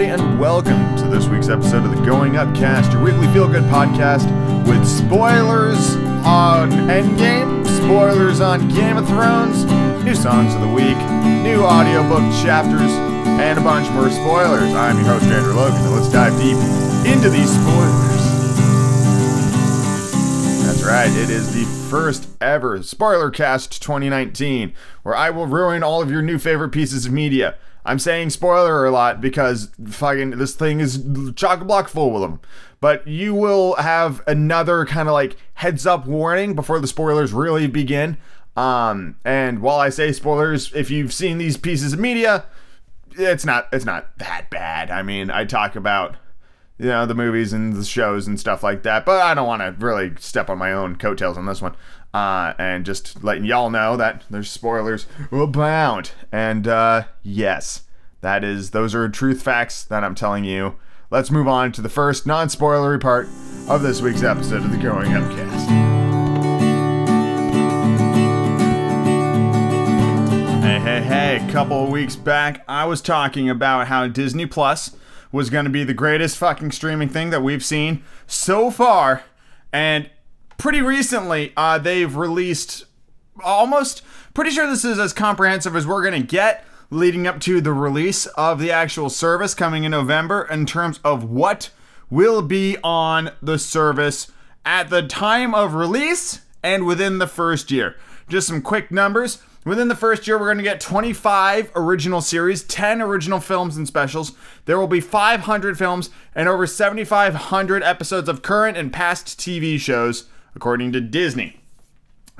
everybody, and welcome to this week's episode of the Going Up Cast, your weekly feel good podcast with spoilers on Endgame, spoilers on Game of Thrones, new songs of the week, new audiobook chapters, and a bunch more spoilers. I'm your host, Andrew Logan, and let's dive deep into these spoilers. That's right, it is the first ever Spoiler Cast 2019, where I will ruin all of your new favorite pieces of media. I'm saying spoiler a lot because fucking this thing is chock a block full with them. But you will have another kind of like heads up warning before the spoilers really begin. Um, and while I say spoilers, if you've seen these pieces of media, it's not it's not that bad. I mean, I talk about you know the movies and the shows and stuff like that, but I don't want to really step on my own coattails on this one. Uh, and just letting y'all know that there's spoilers abound. And uh, yes, that is those are truth facts that I'm telling you. Let's move on to the first non-spoilery part of this week's episode of the Going Upcast. Hey, hey, hey, a couple of weeks back, I was talking about how Disney Plus was going to be the greatest fucking streaming thing that we've seen so far. And pretty recently, uh, they've released almost, pretty sure this is as comprehensive as we're going to get leading up to the release of the actual service coming in November in terms of what will be on the service at the time of release and within the first year. Just some quick numbers. Within the first year, we're going to get 25 original series, 10 original films and specials. There will be 500 films and over 7,500 episodes of current and past TV shows, according to Disney.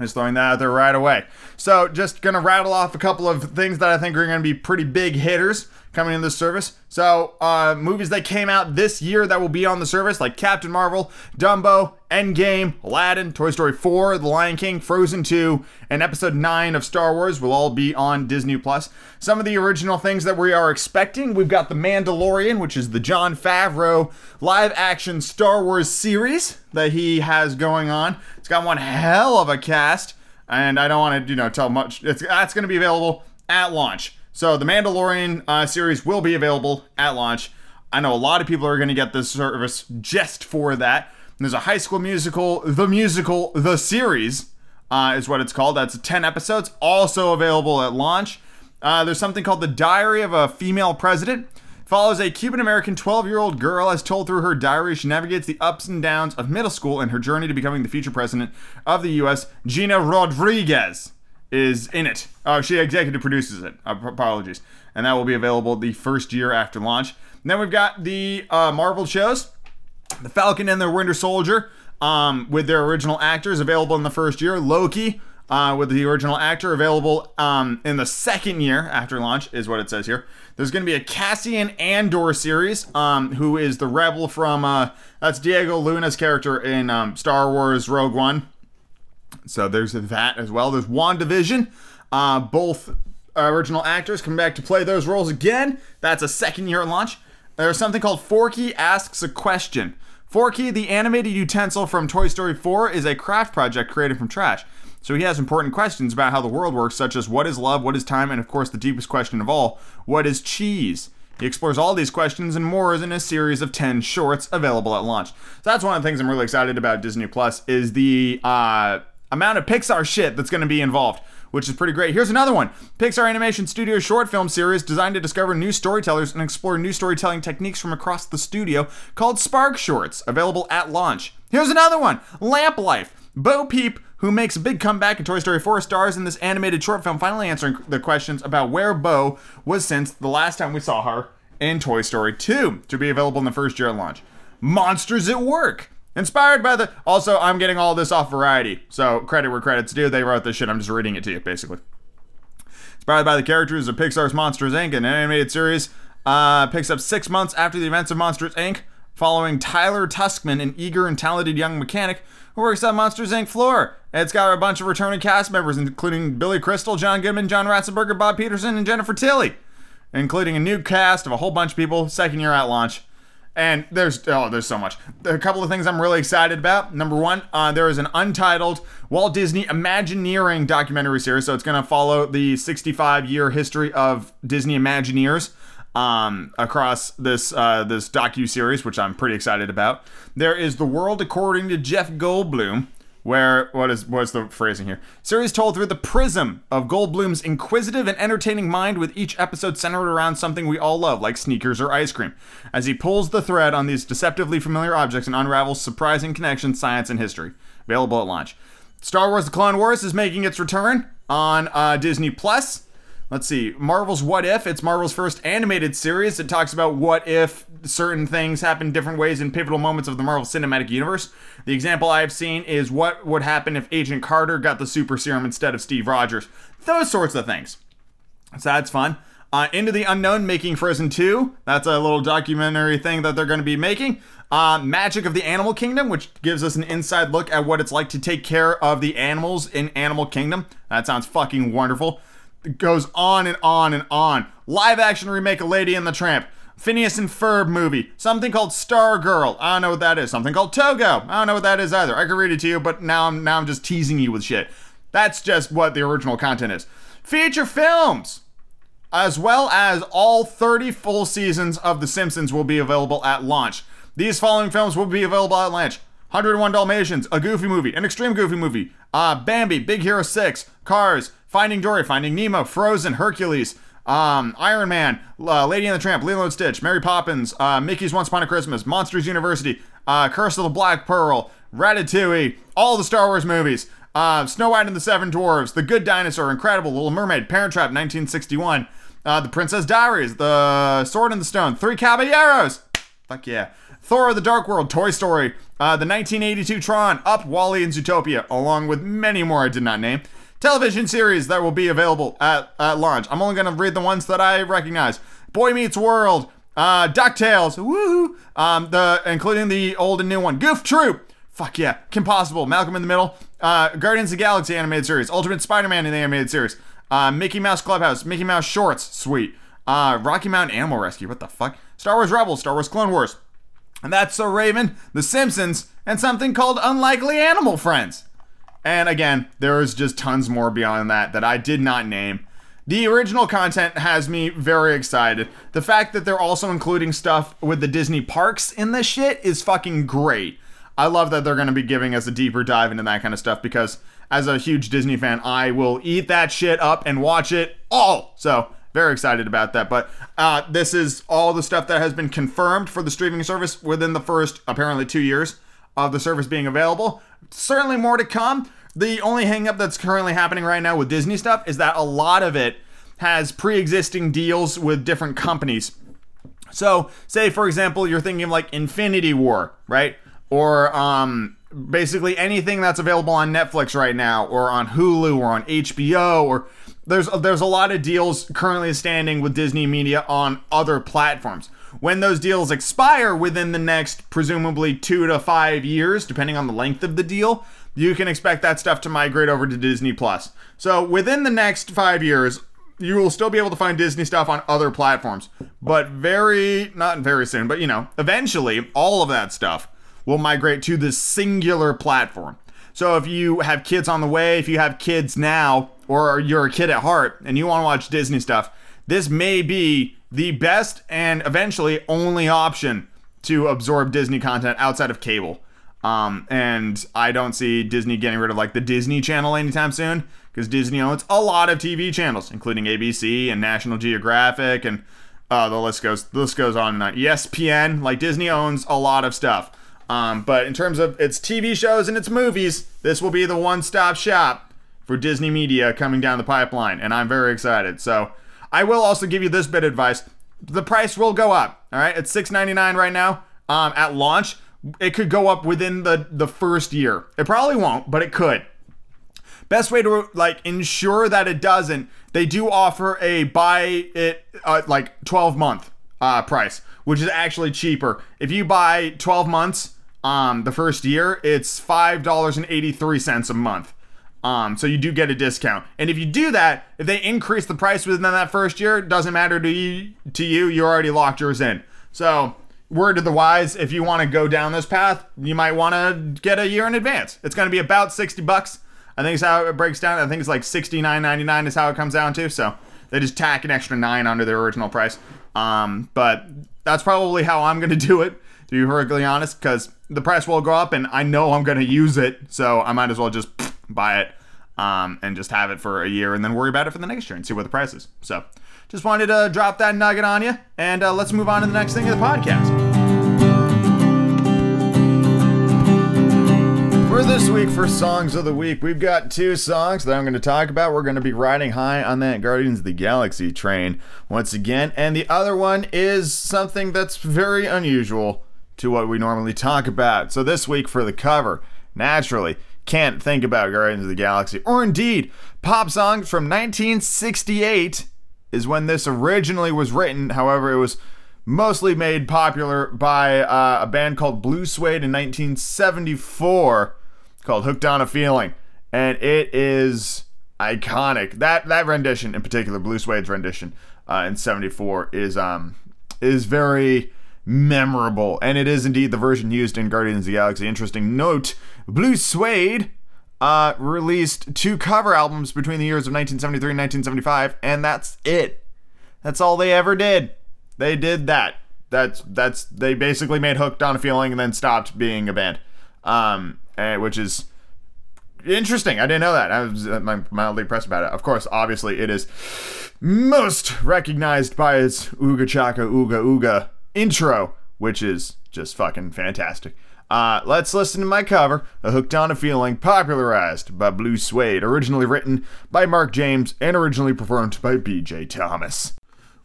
Just throwing that out there right away. So, just gonna rattle off a couple of things that I think are gonna be pretty big hitters coming in this service. So, uh, movies that came out this year that will be on the service, like Captain Marvel, Dumbo, Endgame, Aladdin, Toy Story 4, The Lion King, Frozen 2, and Episode 9 of Star Wars will all be on Disney Plus. Some of the original things that we are expecting, we've got The Mandalorian, which is the Jon Favreau live action Star Wars series that he has going on. It's got one hell of a cast, and I don't want to, you know, tell much. It's that's going to be available at launch. So the Mandalorian uh, series will be available at launch. I know a lot of people are going to get this service just for that. There's a High School Musical, the musical, the series uh, is what it's called. That's 10 episodes, also available at launch. Uh, there's something called The Diary of a Female President. Follows a Cuban American 12 year old girl as told through her diary. She navigates the ups and downs of middle school and her journey to becoming the future president of the U.S. Gina Rodriguez is in it. Oh, she executive produces it. Uh, apologies. And that will be available the first year after launch. And then we've got the uh, Marvel shows The Falcon and the Winter Soldier um, with their original actors available in the first year. Loki uh, with the original actor available um, in the second year after launch, is what it says here. There's going to be a Cassian Andor series, um, who is the rebel from, uh, that's Diego Luna's character in um, Star Wars Rogue One. So there's that as well. There's WandaVision. Uh, both original actors come back to play those roles again. That's a second year launch. There's something called Forky Asks a Question. Forky, the animated utensil from Toy Story 4, is a craft project created from trash. So he has important questions about how the world works, such as what is love, what is time, and of course the deepest question of all, what is cheese? He explores all these questions and more in a series of 10 shorts available at launch. So that's one of the things I'm really excited about Disney Plus is the uh, amount of Pixar shit that's going to be involved, which is pretty great. Here's another one Pixar Animation Studio short film series designed to discover new storytellers and explore new storytelling techniques from across the studio called Spark Shorts, available at launch. Here's another one Lamp Life. Bo Peep, who makes a big comeback in Toy Story 4, stars in this animated short film, finally answering the questions about where Bo was since the last time we saw her in Toy Story 2, to be available in the first year of launch. Monsters at Work. Inspired by the. Also, I'm getting all this off Variety, so credit where credit's due. They wrote this shit. I'm just reading it to you, basically. Inspired by the characters of Pixar's Monsters Inc., an animated series uh, picks up six months after the events of Monsters Inc., following Tyler Tuskmon, an eager and talented young mechanic who works on Monsters Inc. floor. It's got a bunch of returning cast members, including Billy Crystal, John Goodman, John Ratzenberger, Bob Peterson, and Jennifer Tilly, including a new cast of a whole bunch of people, second year at launch. And there's oh, there's so much. A couple of things I'm really excited about. Number one, uh, there is an untitled Walt Disney Imagineering documentary series. So it's going to follow the 65 year history of Disney Imagineers. um, across this uh, this docu series, which I'm pretty excited about. There is the world according to Jeff Goldblum, where what is what's the phrasing here? Series told through the prism of Goldblum's inquisitive and entertaining mind, with each episode centered around something we all love, like sneakers or ice cream, as he pulls the thread on these deceptively familiar objects and unravels surprising connections, science, and history. Available at launch. Star Wars: The Clone Wars is making its return on uh, Disney Plus. Let's see, Marvel's What If. It's Marvel's first animated series. It talks about what if certain things happen different ways in pivotal moments of the Marvel Cinematic Universe. The example I've seen is what would happen if Agent Carter got the super serum instead of Steve Rogers. Those sorts of things. So that's fun. Uh, Into the Unknown making Frozen 2. That's a little documentary thing that they're going to be making. Uh, Magic of the Animal Kingdom, which gives us an inside look at what it's like to take care of the animals in Animal Kingdom. That sounds fucking wonderful. Goes on and on and on. Live action remake of Lady and the Tramp. Phineas and Ferb movie. Something called Star Girl. I don't know what that is. Something called Togo. I don't know what that is either. I could read it to you, but now I'm now I'm just teasing you with shit. That's just what the original content is. Feature films as well as all 30 full seasons of The Simpsons will be available at launch. These following films will be available at launch 101 Dalmatians, a goofy movie, an extreme goofy movie, uh, Bambi, Big Hero 6, Cars, Finding Dory, Finding Nemo, Frozen, Hercules, um, Iron Man, uh, Lady and the Tramp, Lilo and Stitch, Mary Poppins, uh, Mickey's Once Upon a Christmas, Monsters University, uh, Curse of the Black Pearl, Ratatouille, all the Star Wars movies, uh, Snow White and the Seven Dwarves, The Good Dinosaur, Incredible, Little Mermaid, Parent Trap, 1961, uh, The Princess Diaries, The Sword in the Stone, Three Caballeros, fuck yeah, Thor: The Dark World, Toy Story, uh, the 1982 Tron, Up, WALL-E, and Zootopia, along with many more I did not name. Television series that will be available at, at launch. I'm only going to read the ones that I recognize. Boy Meets World, uh, DuckTales, woohoo, um, the, including the old and new one. Goof Troop, fuck yeah. Kim Possible, Malcolm in the Middle, uh, Guardians of the Galaxy animated series, Ultimate Spider-Man in the animated series, uh, Mickey Mouse Clubhouse, Mickey Mouse Shorts, sweet. Uh, Rocky Mountain Animal Rescue, what the fuck? Star Wars Rebels, Star Wars Clone Wars. And that's So Raven, The Simpsons, and something called Unlikely Animal Friends. And again, there is just tons more beyond that that I did not name. The original content has me very excited. The fact that they're also including stuff with the Disney parks in this shit is fucking great. I love that they're going to be giving us a deeper dive into that kind of stuff because as a huge Disney fan, I will eat that shit up and watch it all. So, very excited about that. But uh, this is all the stuff that has been confirmed for the streaming service within the first apparently two years of the service being available. Certainly more to come. The only hangup that's currently happening right now with Disney stuff is that a lot of it has pre existing deals with different companies. So, say for example, you're thinking of like Infinity War, right? Or um, basically anything that's available on Netflix right now, or on Hulu, or on HBO, or there's there's a lot of deals currently standing with Disney Media on other platforms. When those deals expire within the next presumably two to five years, depending on the length of the deal, you can expect that stuff to migrate over to Disney Plus. So within the next five years, you will still be able to find Disney stuff on other platforms. But very, not very soon, but you know, eventually, all of that stuff will migrate to this singular platform. So if you have kids on the way, if you have kids now, or you're a kid at heart and you want to watch Disney stuff, this may be the best and eventually only option to absorb Disney content outside of cable. Um, and I don't see Disney getting rid of like the Disney Channel anytime soon because Disney owns a lot of TV channels, including ABC and National Geographic, and uh, the list goes the list goes on and on. ESPN, like Disney owns a lot of stuff. Um, but in terms of its TV shows and its movies, this will be the one-stop shop for Disney Media coming down the pipeline, and I'm very excited. So I will also give you this bit of advice: the price will go up. All right, it's $6.99 right now um, at launch. It could go up within the the first year. It probably won't, but it could. Best way to like ensure that it doesn't, they do offer a buy it uh, like 12 month uh, price, which is actually cheaper. If you buy 12 months, um, the first year, it's five dollars and eighty three cents a month. Um, so you do get a discount. And if you do that, if they increase the price within that first year, it doesn't matter to you. To you, you're already locked yours in. So word to the wise, if you want to go down this path, you might want to get a year in advance. It's going to be about 60 bucks. I think it's how it breaks down. I think it's like 69.99 is how it comes down to. So they just tack an extra nine onto their original price. Um, but that's probably how I'm going to do it, to be perfectly honest, because the price will go up and I know I'm going to use it. So I might as well just buy it um, and just have it for a year and then worry about it for the next year and see what the price is. So just wanted to drop that nugget on you. And uh, let's move on to the next thing of the podcast. For this week, for Songs of the Week, we've got two songs that I'm going to talk about. We're going to be riding high on that Guardians of the Galaxy train once again. And the other one is something that's very unusual to what we normally talk about. So this week, for the cover, naturally, can't think about Guardians of the Galaxy, or indeed, pop songs from 1968 is when this originally was written. However, it was mostly made popular by uh, a band called Blue Suede in 1974 called Hooked on a Feeling. And it is iconic. That that rendition in particular, Blue Suede's rendition uh, in 74 is um is very memorable. And it is indeed the version used in Guardians of the Galaxy. Interesting note, Blue Suede uh, released two cover albums between the years of 1973 and 1975, and that's it. That's all they ever did. They did that. That's that's they basically made Hooked on a Feeling and then stopped being a band. Um, uh, which is interesting. I didn't know that. I was uh, mildly impressed about it. Of course, obviously, it is most recognized by its Ooga Chaka Ooga Ooga intro, which is just fucking fantastic. Uh, let's listen to my cover, A Hooked on a Feeling, popularized by Blue Suede, originally written by Mark James and originally performed by BJ Thomas.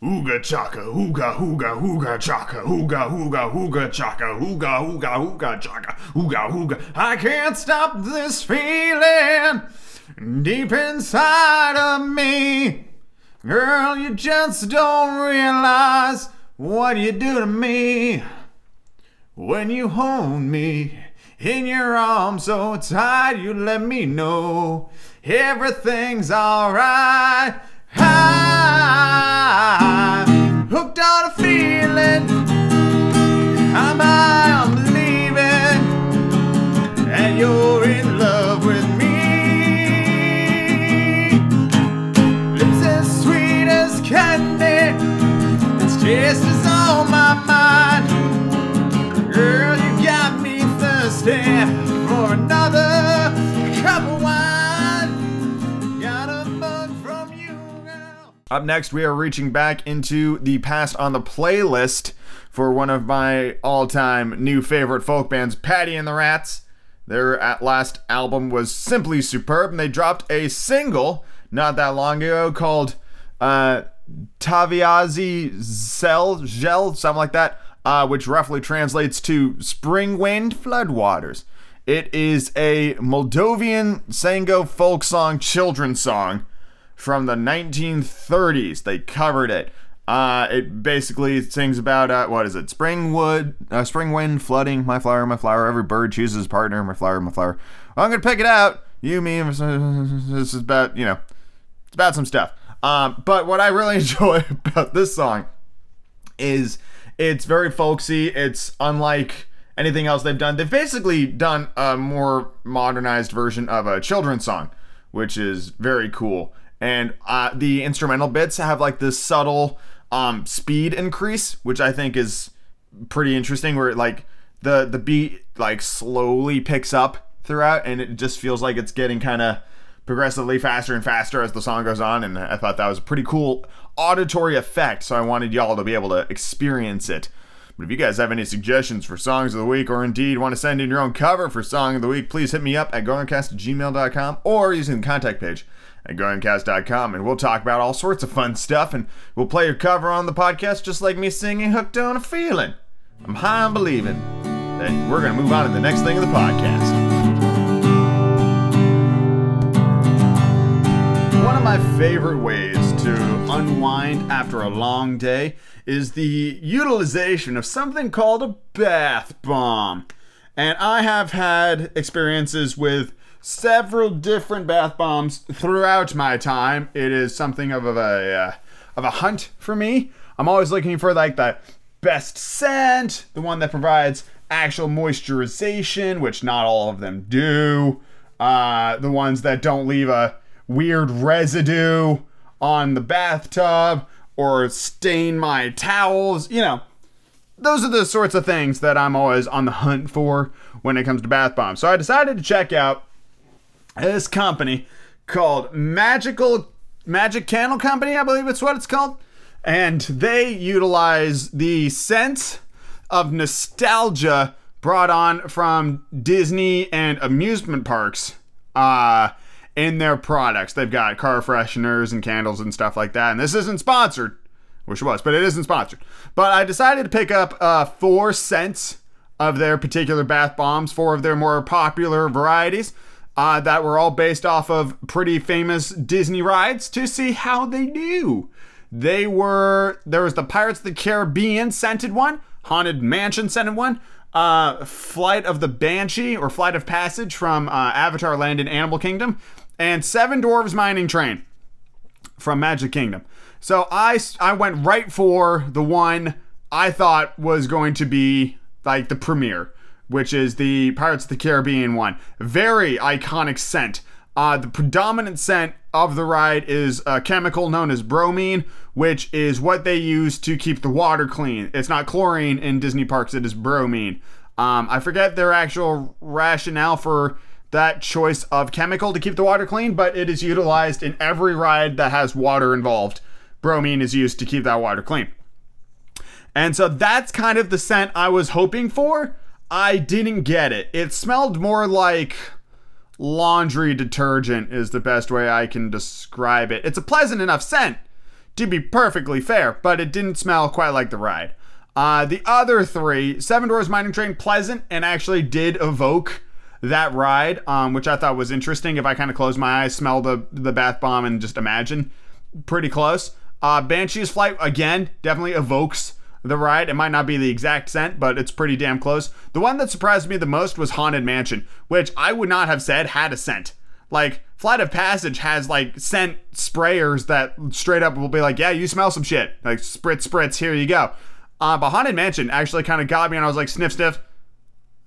Ooga chaka, ooga ooga ooga chaka, ooga ooga ooga chaka, ooga ooga ooga chaka, ooga ooga. I can't stop this feeling deep inside of me. Girl, you just don't realize what you do to me when you hold me in your arms so tight. You let me know everything's alright. I'm hooked on a feeling. I'm on believing, and you're in love mind. Girl, you got me thirsty for another cup of wine. Got a bug from you. Up next, we are reaching back into the past on the playlist for one of my all time new favorite folk bands, Paddy and the Rats. Their at last album was simply superb, and they dropped a single not that long ago called uh, Taviazi Zel, Gel, something like that, uh, which roughly translates to Spring Wind Floodwaters. It is a Moldovan Sango folk song, children's song from the 1930s. They covered it. Uh, it basically sings about uh, what is it? Spring wood, uh, spring wind, flooding. My flower, my flower. Every bird chooses his partner. My flower, my flower. I'm gonna pick it out. You, me. This is about you know, it's about some stuff. Um, but what I really enjoy about this song is it's very folksy. It's unlike anything else they've done. They've basically done a more modernized version of a children's song, which is very cool. And uh, the instrumental bits have like this subtle um, speed increase, which I think is pretty interesting. Where like the the beat like slowly picks up throughout, and it just feels like it's getting kind of progressively faster and faster as the song goes on. And I thought that was a pretty cool auditory effect. So I wanted y'all to be able to experience it. But if you guys have any suggestions for songs of the week, or indeed want to send in your own cover for song of the week, please hit me up at goingcast@gmail.com or using the contact page at goingcast.com, and we'll talk about all sorts of fun stuff, and we'll play your cover on the podcast just like me singing "Hooked on a Feeling." I'm high on believing that we're gonna move on to the next thing of the podcast. My favorite ways to unwind after a long day is the utilization of something called a bath bomb. And I have had experiences with several different bath bombs throughout my time. It is something of a uh, of a hunt for me. I'm always looking for like the best scent, the one that provides actual moisturization, which not all of them do. Uh, the ones that don't leave a weird residue on the bathtub or stain my towels. You know, those are the sorts of things that I'm always on the hunt for when it comes to bath bombs. So I decided to check out this company called Magical Magic Candle Company, I believe it's what it's called. And they utilize the sense of nostalgia brought on from Disney and amusement parks uh, in their products. They've got car fresheners and candles and stuff like that. And this isn't sponsored, which it was, but it isn't sponsored. But I decided to pick up uh, four scents of their particular bath bombs, four of their more popular varieties. Uh, that were all based off of pretty famous Disney rides to see how they do. They were there was the Pirates of the Caribbean scented one, Haunted Mansion scented one, uh, Flight of the Banshee or Flight of Passage from uh, Avatar Land in Animal Kingdom, and Seven Dwarves Mining Train from Magic Kingdom. So I I went right for the one I thought was going to be like the premiere, which is the Pirates of the Caribbean one. Very iconic scent. Uh, the predominant scent of the ride is a chemical known as bromine, which is what they use to keep the water clean. It's not chlorine in Disney parks, it is bromine. Um, I forget their actual rationale for that choice of chemical to keep the water clean, but it is utilized in every ride that has water involved. Bromine is used to keep that water clean. And so that's kind of the scent I was hoping for. I didn't get it. It smelled more like laundry detergent is the best way I can describe it. It's a pleasant enough scent, to be perfectly fair, but it didn't smell quite like the ride. Uh, the other three, Seven Dwarves Mining Train, pleasant and actually did evoke that ride, um, which I thought was interesting. If I kind of close my eyes, smell the the bath bomb, and just imagine, pretty close. Uh, Banshee's Flight again definitely evokes the ride. It might not be the exact scent, but it's pretty damn close. The one that surprised me the most was Haunted Mansion, which I would not have said had a scent. Like Flight of Passage has like scent sprayers that straight up will be like, yeah, you smell some shit. Like spritz, spritz, here you go. Uh, but Haunted Mansion actually kind of got me, and I was like, sniff, sniff.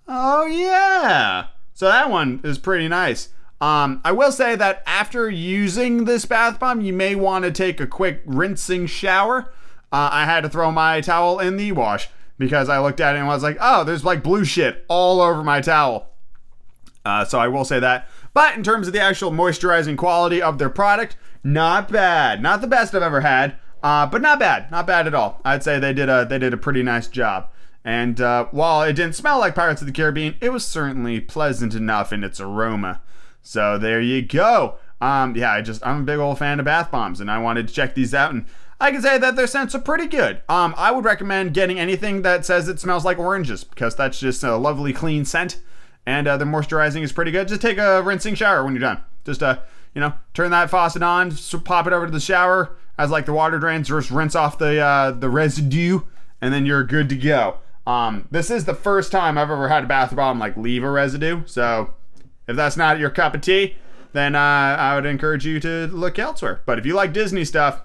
Oh yeah. So that one is pretty nice. Um, I will say that after using this bath bomb, you may want to take a quick rinsing shower uh, I had to throw my towel in the wash because I looked at it and was like, oh, there's like blue shit all over my towel. Uh, so I will say that. But in terms of the actual moisturizing quality of their product, not bad. Not the best I've ever had, uh, but not bad. Not bad at all. I'd say they did a they did a pretty nice job. And uh, while it didn't smell like Pirates of the Caribbean, it was certainly pleasant enough in its aroma. So there you go. Um, yeah, I just I'm a big old fan of bath bombs, and I wanted to check these out. And I can say that their scents are pretty good. Um, I would recommend getting anything that says it smells like oranges because that's just a lovely clean scent, and uh, the moisturizing is pretty good. Just take a rinsing shower when you're done. Just uh, you know, turn that faucet on, pop it over to the shower as like the water drains, just rinse off the uh, the residue, and then you're good to go. Um, this is the first time I've ever had a bath bomb like leave a residue. So if that's not your cup of tea, then uh, I would encourage you to look elsewhere. But if you like Disney stuff,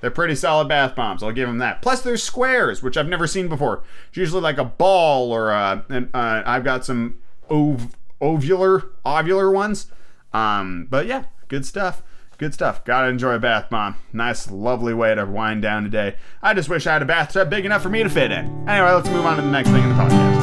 they're pretty solid bath bombs. I'll give them that. Plus, there's squares, which I've never seen before. It's usually like a ball or a, and, uh, I've got some ov- ovular, ovular ones. Um, but yeah, good stuff. Good stuff. Gotta enjoy a bath bomb. Nice, lovely way to wind down today. I just wish I had a bathtub big enough for me to fit in. Anyway, let's move on to the next thing in the podcast.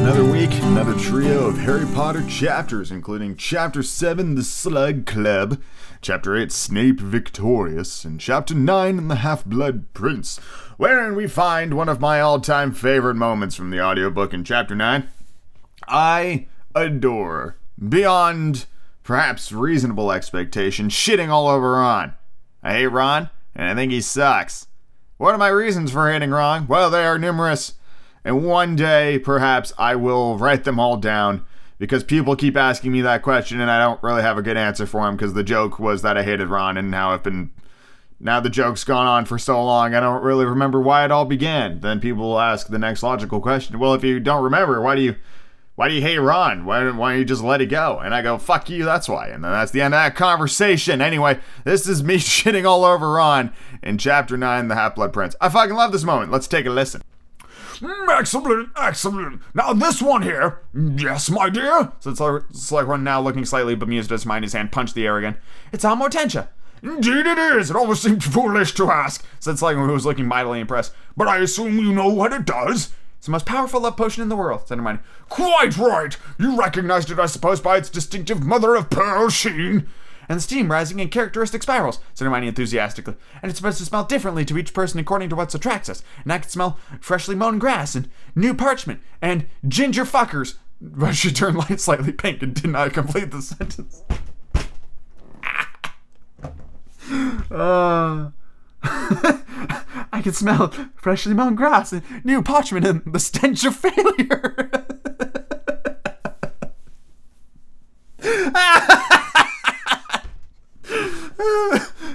another week, another trio of Harry Potter chapters, including Chapter 7, The Slug Club, Chapter 8, Snape Victorious, and Chapter 9, The Half Blood Prince, wherein we find one of my all time favorite moments from the audiobook in Chapter 9. I adore, beyond perhaps reasonable expectation, shitting all over Ron. I hate Ron, and I think he sucks. What are my reasons for hating Ron? Well, they are numerous. And one day, perhaps, I will write them all down because people keep asking me that question and I don't really have a good answer for them because the joke was that I hated Ron and now I've been. Now the joke's gone on for so long, I don't really remember why it all began. Then people ask the next logical question. Well, if you don't remember, why do you. Why do you hate Ron? Why, why don't you just let it go? And I go, fuck you, that's why. And then that's the end of that conversation. Anyway, this is me shitting all over Ron in Chapter 9, The Half Blood Prince. I fucking love this moment. Let's take a listen. "Mm, excellent, excellent. Now this one here. Yes, my dear. So it's like, Slughorn now looking slightly bemused as mind his hand punched the air again. It's Amortentia. Indeed it is. It almost seemed foolish to ask. Said Slughorn, who was looking mightily impressed. But I assume you know what it does. It's the most powerful love potion in the world, said Hermione. Quite right. You recognized it, I suppose, by its distinctive mother of pearl sheen. And the steam rising in characteristic spirals, said Hermione enthusiastically. And it's supposed to smell differently to each person according to what attracts us. And I can smell freshly mown grass and new parchment and ginger fuckers. But she turned light slightly pink and did not complete the sentence. Uh, Can smell freshly mown grass and new parchment and the stench of failure.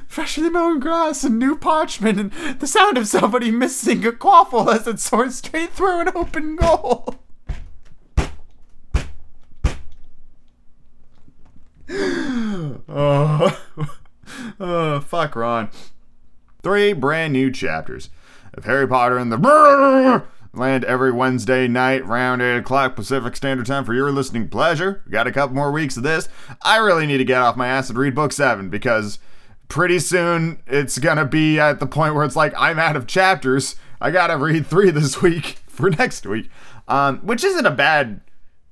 freshly mown grass and new parchment and the sound of somebody missing a quaffle as it soars straight through an open goal. oh, oh, fuck Ron. Three brand new chapters of Harry Potter and the land every Wednesday night around 8 o'clock Pacific Standard Time for your listening pleasure. We got a couple more weeks of this. I really need to get off my ass and read book seven because pretty soon it's gonna be at the point where it's like I'm out of chapters. I gotta read three this week for next week, um, which isn't a bad,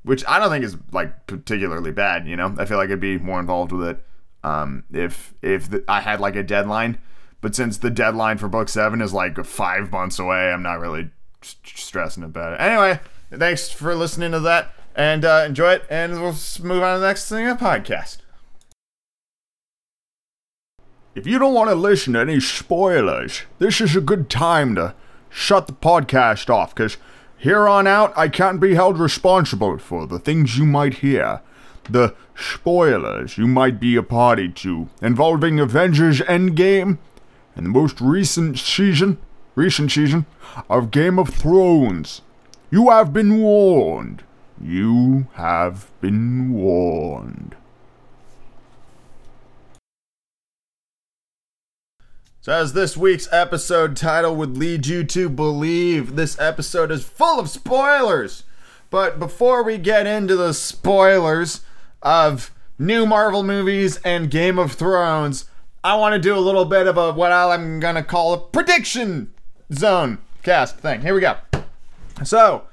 which I don't think is like particularly bad. You know, I feel like I'd be more involved with it um, if if I had like a deadline. But since the deadline for book seven is like five months away, I'm not really stressing about it. Anyway, thanks for listening to that and uh, enjoy it. And we'll move on to the next thing, a podcast. If you don't want to listen to any spoilers, this is a good time to shut the podcast off because here on out, I can't be held responsible for the things you might hear. The spoilers you might be a party to, involving Avengers Endgame and the most recent season, recent season of Game of Thrones. You have been warned. You have been warned. So, as this week's episode title would lead you to believe, this episode is full of spoilers. But before we get into the spoilers of new Marvel movies and Game of Thrones, I want to do a little bit of a what I'm gonna call a prediction zone cast thing. Here we go. So,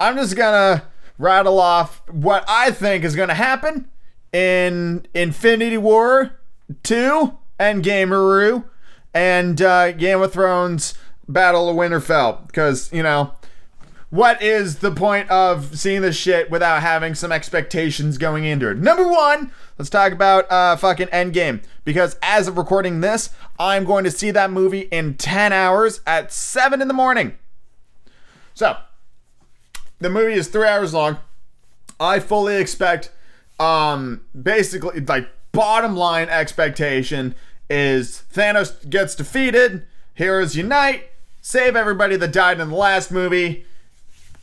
I'm just gonna rattle off what I think is gonna happen in Infinity War 2 and Gameroo and uh, Game of Thrones Battle of Winterfell. Because, you know, what is the point of seeing this shit without having some expectations going into it? Number one, let's talk about uh, fucking Endgame. Because as of recording this, I'm going to see that movie in 10 hours at 7 in the morning. So, the movie is three hours long. I fully expect, um, basically, like, bottom line expectation is Thanos gets defeated, heroes unite, save everybody that died in the last movie.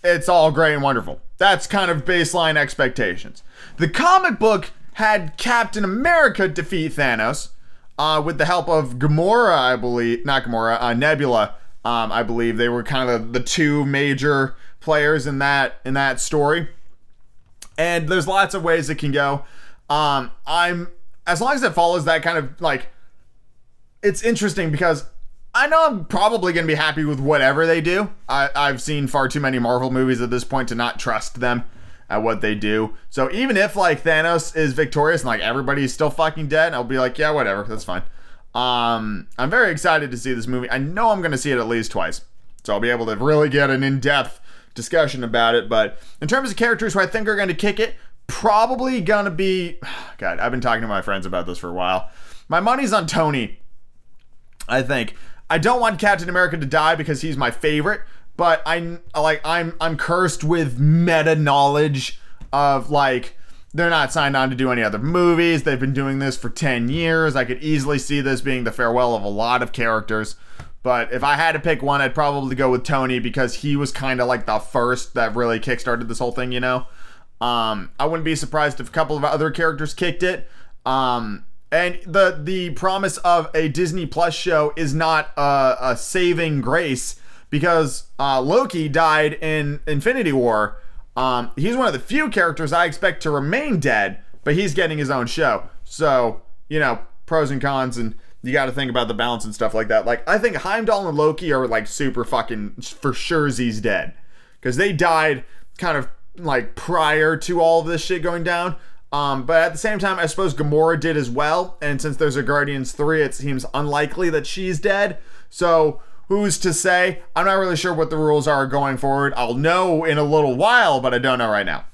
It's all great and wonderful. That's kind of baseline expectations. The comic book had Captain America defeat Thanos uh, with the help of Gamora, I believe. Not Gamora, uh, Nebula. Um, I believe they were kind of the two major players in that in that story. And there's lots of ways it can go. Um, I'm as long as it follows that kind of like it's interesting because I know I'm probably going to be happy with whatever they do. I, I've seen far too many Marvel movies at this point to not trust them at what they do. So even if like Thanos is victorious and like everybody's still fucking dead, I'll be like, yeah, whatever, that's fine. Um, I'm very excited to see this movie. I know I'm going to see it at least twice, so I'll be able to really get an in-depth discussion about it. But in terms of characters who I think are going to kick it, probably going to be. God, I've been talking to my friends about this for a while. My money's on Tony I think I don't want Captain America to die because he's my favorite, but I like I'm I'm cursed with meta knowledge of like they're not signed on to do any other movies. They've been doing this for 10 years. I could easily see this being the farewell of a lot of characters. But if I had to pick one, I'd probably go with Tony because he was kind of like the first that really kickstarted this whole thing, you know? Um, I wouldn't be surprised if a couple of other characters kicked it. Um, and the the promise of a Disney Plus show is not a, a saving grace because uh, Loki died in Infinity War. Um, he's one of the few characters I expect to remain dead, but he's getting his own show. So, you know, pros and cons, and you got to think about the balance and stuff like that. Like, I think Heimdall and Loki are like super fucking for sure he's dead because they died kind of like prior to all of this shit going down. Um, but at the same time, I suppose Gamora did as well. And since there's a Guardians 3, it seems unlikely that she's dead. So who's to say? I'm not really sure what the rules are going forward. I'll know in a little while, but I don't know right now.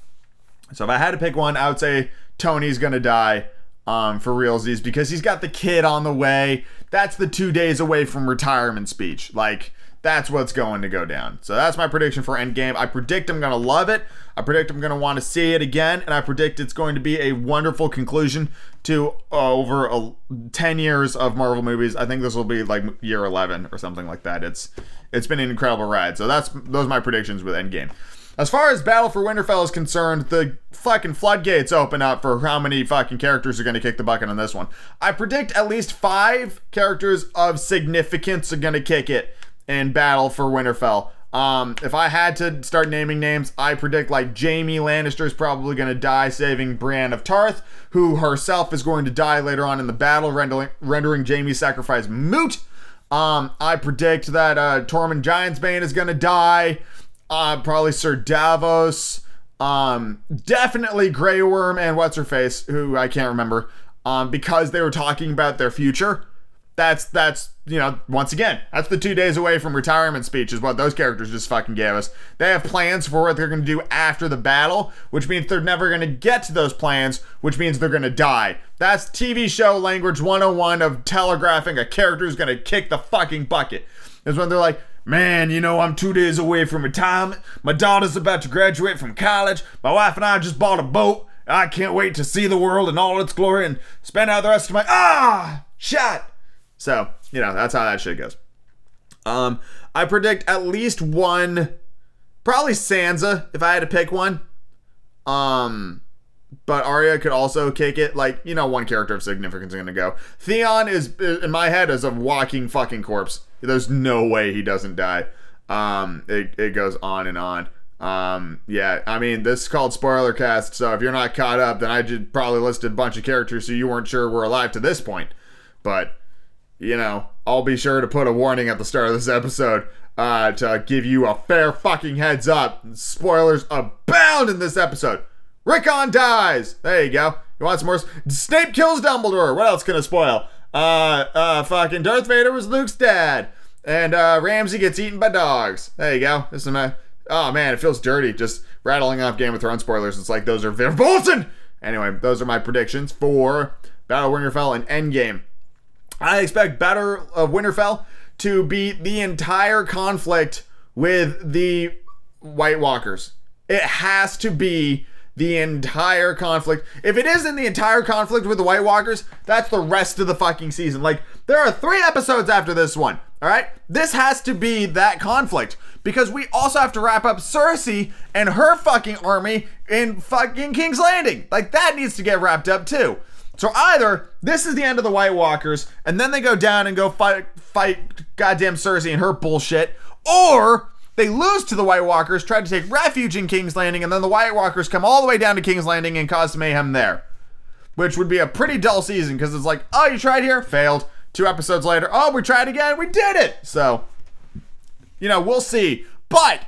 So if I had to pick one, I would say Tony's gonna die um, for realsies because he's got the kid on the way. That's the two days away from retirement speech. Like that's what's going to go down. So that's my prediction for Endgame. I predict I'm going to love it. I predict I'm going to want to see it again. And I predict it's going to be a wonderful conclusion to uh, over a, 10 years of Marvel movies. I think this will be like year 11 or something like that. It's It's been an incredible ride. So that's those are my predictions with Endgame. As far as Battle for Winterfell is concerned, the fucking floodgates open up for how many fucking characters are going to kick the bucket on this one. I predict at least five characters of significance are going to kick it in battle for Winterfell. Um, if I had to start naming names, I predict like Jaime Lannister is probably going to die saving Brienne of Tarth, who herself is going to die later on in the battle, rendering, rendering Jaime's sacrifice moot. Um, I predict that uh, Tormund Giantsbane is going to die. Uh, probably Sir Davos. Um, definitely Grey Worm and what's her face, who I can't remember, um, because they were talking about their future that's that's you know once again that's the two days away from retirement speech is what those characters just fucking gave us they have plans for what they're going to do after the battle which means they're never going to get to those plans which means they're going to die that's tv show language 101 of telegraphing a character who's going to kick the fucking bucket is when they're like Man, you know, I'm two days away from retirement. My daughter's about to graduate from college. My wife and I just bought a boat. I can't wait to see the world in all its glory and spend out the rest of my ah shot so, you know, that's how that shit goes. Um, I predict at least one, probably Sansa if I had to pick one. Um, but Arya could also kick it. Like, you know, one character of significance is going to go. Theon is, in my head, is a walking fucking corpse. There's no way he doesn't die. Um, it, it goes on and on. Um, yeah, I mean, this is called spoiler cast, so if you're not caught up, then I just probably listed a bunch of characters so you weren't sure we're alive to this point. But you know, I'll be sure to put a warning at the start of this episode uh, to give you a fair fucking heads up. Spoilers abound in this episode. Rickon dies. There you go. You want some more? Snape kills Dumbledore. What else can I spoil? Uh, uh, fucking Darth Vader was Luke's dad, and uh, Ramsay gets eaten by dogs. There you go. This is my. Oh man, it feels dirty just rattling off Game of Thrones spoilers. It's like those are verboten. Anyway, those are my predictions for Battle of Winterfell and Endgame. I expect Battle of Winterfell to be the entire conflict with the White Walkers. It has to be the entire conflict. If it isn't the entire conflict with the White Walkers, that's the rest of the fucking season. Like, there are three episodes after this one, all right? This has to be that conflict because we also have to wrap up Cersei and her fucking army in fucking King's Landing. Like, that needs to get wrapped up too. So either this is the end of the White Walkers, and then they go down and go fight fight goddamn Cersei and her bullshit, or they lose to the White Walkers, try to take refuge in King's Landing, and then the White Walkers come all the way down to King's Landing and cause mayhem there. Which would be a pretty dull season because it's like, oh, you tried here, failed. Two episodes later, oh, we tried again, we did it. So, you know, we'll see. But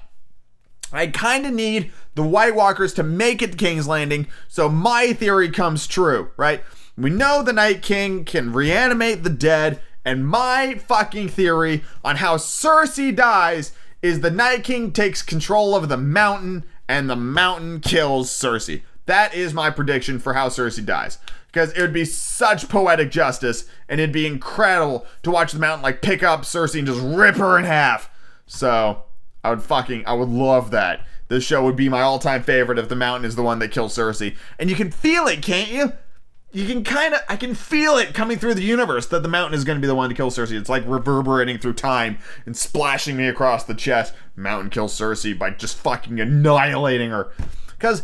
I kind of need the White Walkers to make it to King's Landing so my theory comes true, right? We know the Night King can reanimate the dead, and my fucking theory on how Cersei dies is the Night King takes control of the mountain and the mountain kills Cersei. That is my prediction for how Cersei dies. Because it would be such poetic justice, and it'd be incredible to watch the mountain like pick up Cersei and just rip her in half. So I would fucking I would love that. This show would be my all-time favorite if the mountain is the one that kills Cersei. And you can feel it, can't you? You can kind of I can feel it coming through the universe that the mountain is going to be the one to kill Cersei. It's like reverberating through time and splashing me across the chest. Mountain kills Cersei by just fucking annihilating her. Cuz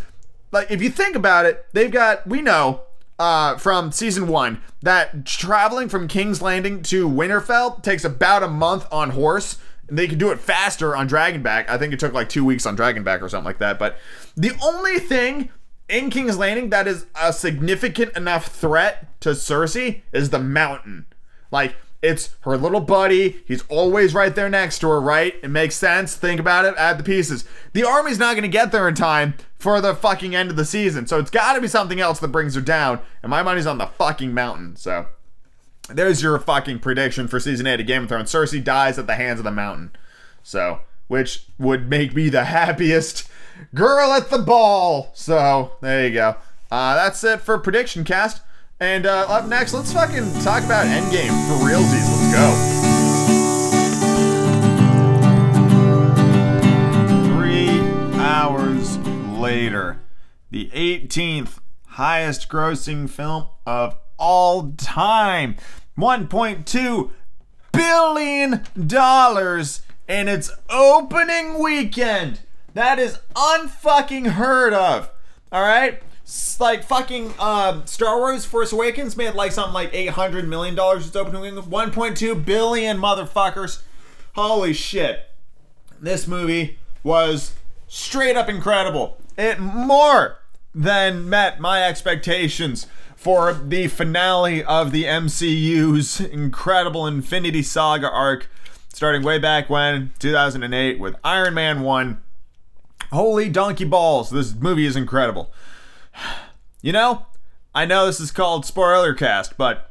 like if you think about it, they've got we know uh, from season one that traveling from King's Landing to Winterfell takes about a month on horse And they could do it faster on Dragonback. I think it took like two weeks on Dragonback or something like that. But the only thing in King's Landing that is a significant enough threat to Cersei is the mountain. Like, it's her little buddy. He's always right there next to her, right? It makes sense. Think about it. Add the pieces. The army's not going to get there in time for the fucking end of the season. So it's got to be something else that brings her down. And my money's on the fucking mountain. So there's your fucking prediction for season 8 of Game of Thrones. Cersei dies at the hands of the mountain. So, which would make me the happiest girl at the ball. So, there you go. Uh, that's it for prediction cast. And uh, up next, let's fucking talk about Endgame for realsies. Let's go. Three hours later, the 18th highest grossing film of all time. $1.2 billion in its opening weekend. That is unfucking heard of. All right? like fucking uh, Star Wars Force Awakens made like something like eight hundred million dollars its opening weekend. One point two billion motherfuckers. Holy shit! This movie was straight up incredible. It more than met my expectations for the finale of the MCU's incredible Infinity Saga arc, starting way back when 2008 with Iron Man one. Holy donkey balls! This movie is incredible. You know, I know this is called spoiler cast, but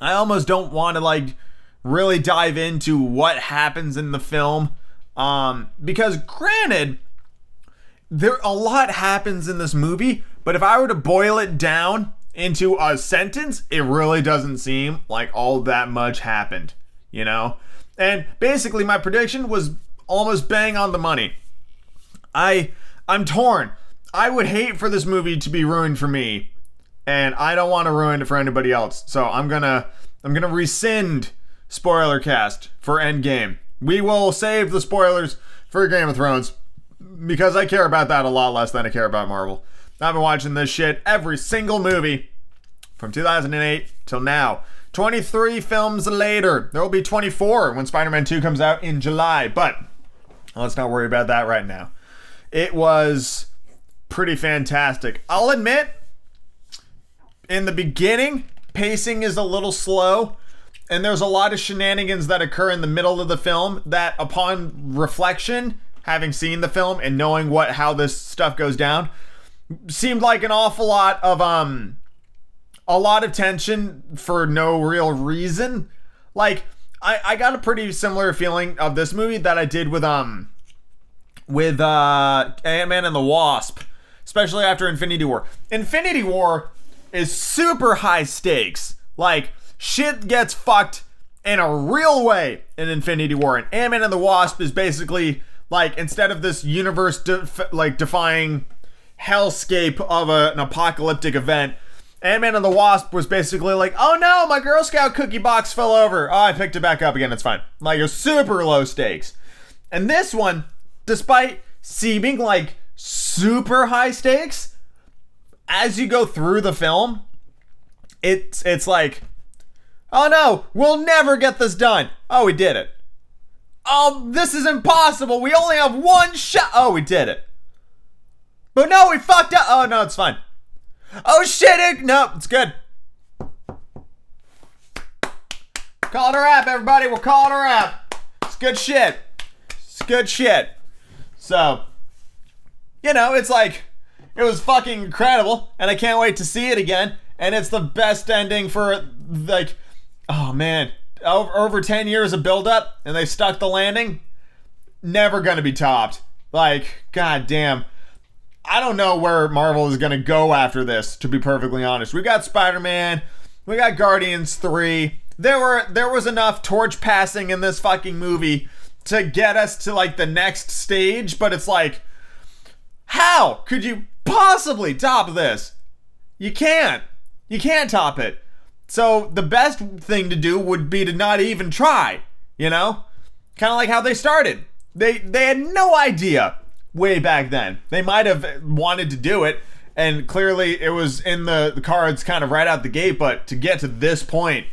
I almost don't want to like really dive into what happens in the film um because granted there a lot happens in this movie, but if I were to boil it down into a sentence, it really doesn't seem like all that much happened, you know? And basically my prediction was almost bang on the money. I I'm torn I would hate for this movie to be ruined for me, and I don't want to ruin it for anybody else. So I'm gonna I'm gonna rescind spoiler cast for Endgame. We will save the spoilers for Game of Thrones because I care about that a lot less than I care about Marvel. I've been watching this shit every single movie from 2008 till now. 23 films later. There will be 24 when Spider Man 2 comes out in July, but let's not worry about that right now. It was pretty fantastic. I'll admit, in the beginning, pacing is a little slow, and there's a lot of shenanigans that occur in the middle of the film that, upon reflection, having seen the film and knowing what how this stuff goes down, seemed like an awful lot of um a lot of tension for no real reason. Like I, I got a pretty similar feeling of this movie that I did with um with uh Ant-Man and the Wasp especially after Infinity War. Infinity War is super high stakes. Like, shit gets fucked in a real way in Infinity War. And Ant-Man and the Wasp is basically like instead of this universe def- like defying hellscape of a, an apocalyptic event, Ant-Man and the Wasp was basically like, "Oh no, my Girl Scout cookie box fell over. Oh, I picked it back up again. It's fine." Like a super low stakes. And this one, despite seeming like super high stakes as you go through the film it's it's like oh no we'll never get this done. Oh we did it. Oh this is impossible. We only have one shot. Oh we did it. But no we fucked up. Oh no it's fine. Oh shit it, no it's good. Call it a wrap everybody. We're calling a wrap. It's good shit. It's good shit so you know, it's like it was fucking incredible, and I can't wait to see it again. And it's the best ending for like, oh man, over, over ten years of buildup, and they stuck the landing. Never gonna be topped. Like, god damn. I don't know where Marvel is gonna go after this. To be perfectly honest, we got Spider Man, we got Guardians three. There were there was enough torch passing in this fucking movie to get us to like the next stage, but it's like how could you possibly top this? You can't. You can't top it. So the best thing to do would be to not even try, you know? Kind of like how they started. They they had no idea way back then. They might have wanted to do it and clearly it was in the, the cards kind of right out the gate, but to get to this point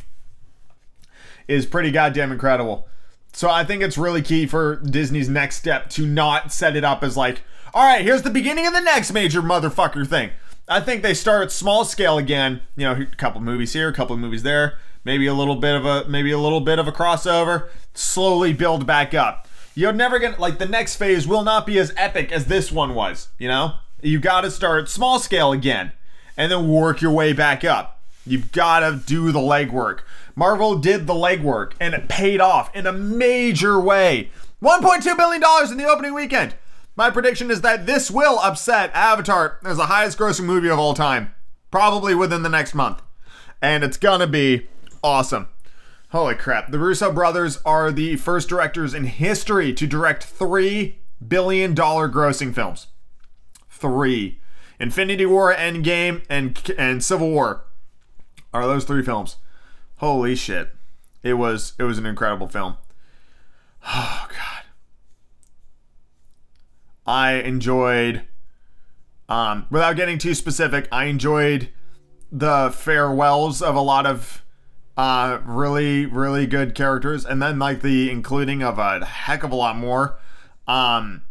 is pretty goddamn incredible. So I think it's really key for Disney's next step to not set it up as like, all right, here's the beginning of the next major motherfucker thing. I think they start at small scale again. You know, a couple movies here, a couple movies there, maybe a little bit of a maybe a little bit of a crossover. Slowly build back up. You're never gonna like the next phase will not be as epic as this one was. You know, you got to start small scale again, and then work your way back up. You've got to do the legwork. Marvel did the legwork, and it paid off in a major way. 1.2 billion dollars in the opening weekend. My prediction is that this will upset Avatar as the highest grossing movie of all time, probably within the next month. And it's gonna be awesome. Holy crap. The Russo brothers are the first directors in history to direct $3 billion grossing films. Three. Infinity War, Endgame, and, and Civil War are those three films. Holy shit. It was it was an incredible film. Oh god. I enjoyed um without getting too specific, I enjoyed the farewells of a lot of uh really really good characters and then like the including of a heck of a lot more. Um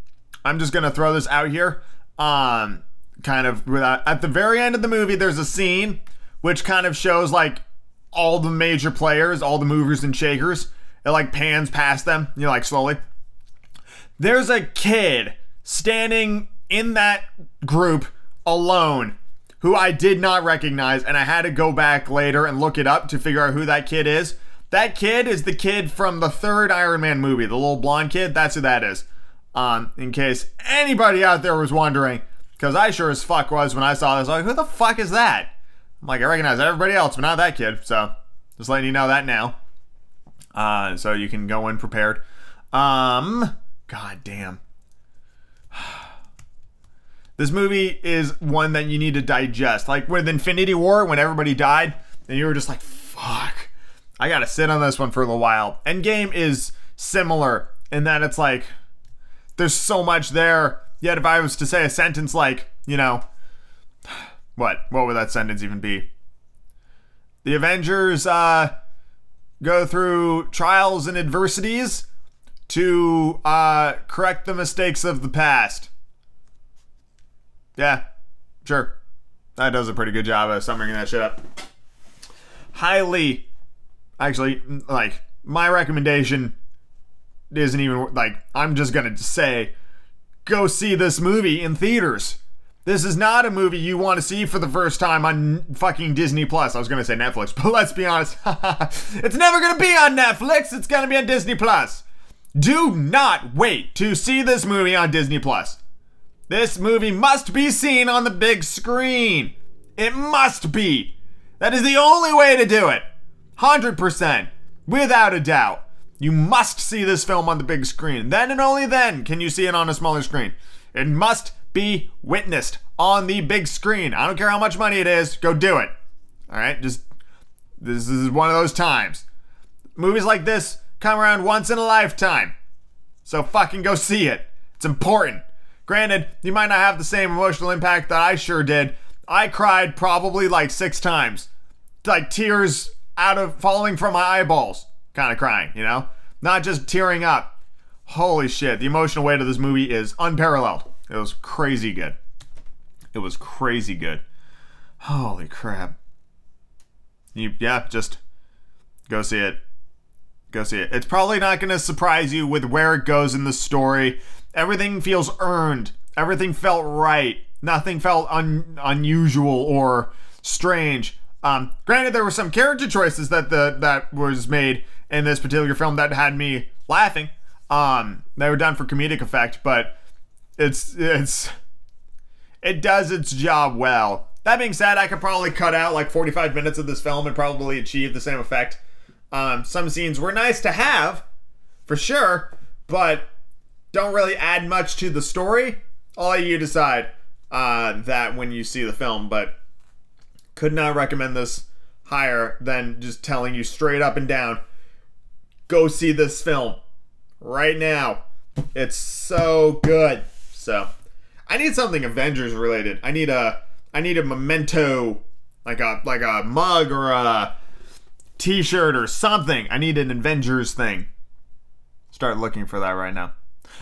I'm just going to throw this out here. Um kind of without at the very end of the movie there's a scene which kind of shows like all the major players, all the movers and shakers. It like pans past them, you know, like slowly. There's a kid standing in that group alone who I did not recognize, and I had to go back later and look it up to figure out who that kid is. That kid is the kid from the third Iron Man movie, the little blonde kid. That's who that is. Um, in case anybody out there was wondering, because I sure as fuck was when I saw this. I was like, who the fuck is that? I'm like, I recognize everybody else, but not that kid. So just letting you know that now. Uh, so you can go in prepared. Um, god damn. This movie is one that you need to digest. Like with Infinity War, when everybody died, and you were just like, fuck. I gotta sit on this one for a little while. Endgame is similar in that it's like there's so much there. Yet if I was to say a sentence like, you know, what? What would that sentence even be? The Avengers uh, go through trials and adversities to uh, correct the mistakes of the past. Yeah, sure. That does a pretty good job of summing that shit up. Highly, actually, like, my recommendation isn't even, like, I'm just gonna say, go see this movie in theaters. This is not a movie you want to see for the first time on fucking Disney Plus. I was gonna say Netflix, but let's be honest, it's never gonna be on Netflix. It's gonna be on Disney Plus. Do not wait to see this movie on Disney Plus. This movie must be seen on the big screen. It must be. That is the only way to do it. 100%. Without a doubt. You must see this film on the big screen. Then and only then can you see it on a smaller screen. It must be witnessed on the big screen. I don't care how much money it is, go do it. All right? Just this is one of those times. Movies like this come around once in a lifetime. So fucking go see it. It's important. Granted, you might not have the same emotional impact that I sure did. I cried probably like six times. Like tears out of falling from my eyeballs, kind of crying, you know? Not just tearing up. Holy shit, the emotional weight of this movie is unparalleled. It was crazy good. It was crazy good. Holy crap. You yeah, just go see it. Go see it. It's probably not going to surprise you with where it goes in the story. Everything feels earned. Everything felt right. Nothing felt un- unusual or strange. Um, granted, there were some character choices that the that was made in this particular film that had me laughing. Um, they were done for comedic effect, but it's it's it does its job well. That being said, I could probably cut out like 45 minutes of this film and probably achieve the same effect. Um, some scenes were nice to have, for sure, but don't really add much to the story. I'll let you decide uh, that when you see the film, but could not recommend this higher than just telling you straight up and down go see this film right now. It's so good. So, I need something Avengers related. I need a I need a memento like a like a mug or a t-shirt or something. I need an Avengers thing. start looking for that right now.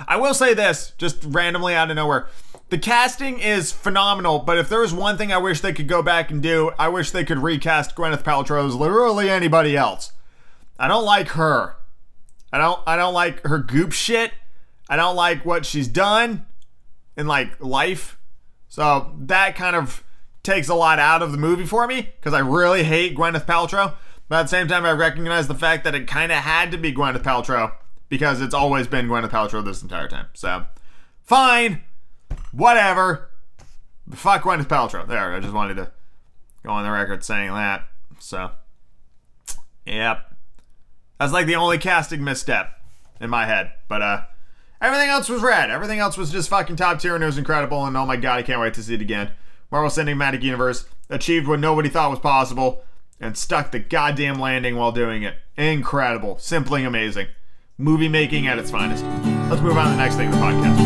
I will say this, just randomly out of nowhere. The casting is phenomenal, but if there was one thing I wish they could go back and do, I wish they could recast Gwyneth Paltrow as literally anybody else. I don't like her. I don't I don't like her goop shit. I don't like what she's done in like life. So that kind of takes a lot out of the movie for me because I really hate Gwyneth Paltrow. But at the same time, I recognize the fact that it kind of had to be Gwyneth Paltrow because it's always been Gwyneth Paltrow this entire time. So, fine, whatever. Fuck Gwyneth Paltrow. There, I just wanted to go on the record saying that. So, yep. That's like the only casting misstep in my head. But, uh, everything else was rad. Everything else was just fucking top tier and it was incredible. And oh my god, I can't wait to see it again. Marvel Cinematic Universe achieved what nobody thought was possible and stuck the goddamn landing while doing it. Incredible. Simply amazing. Movie making at its finest. Let's move on to the next thing in the podcast.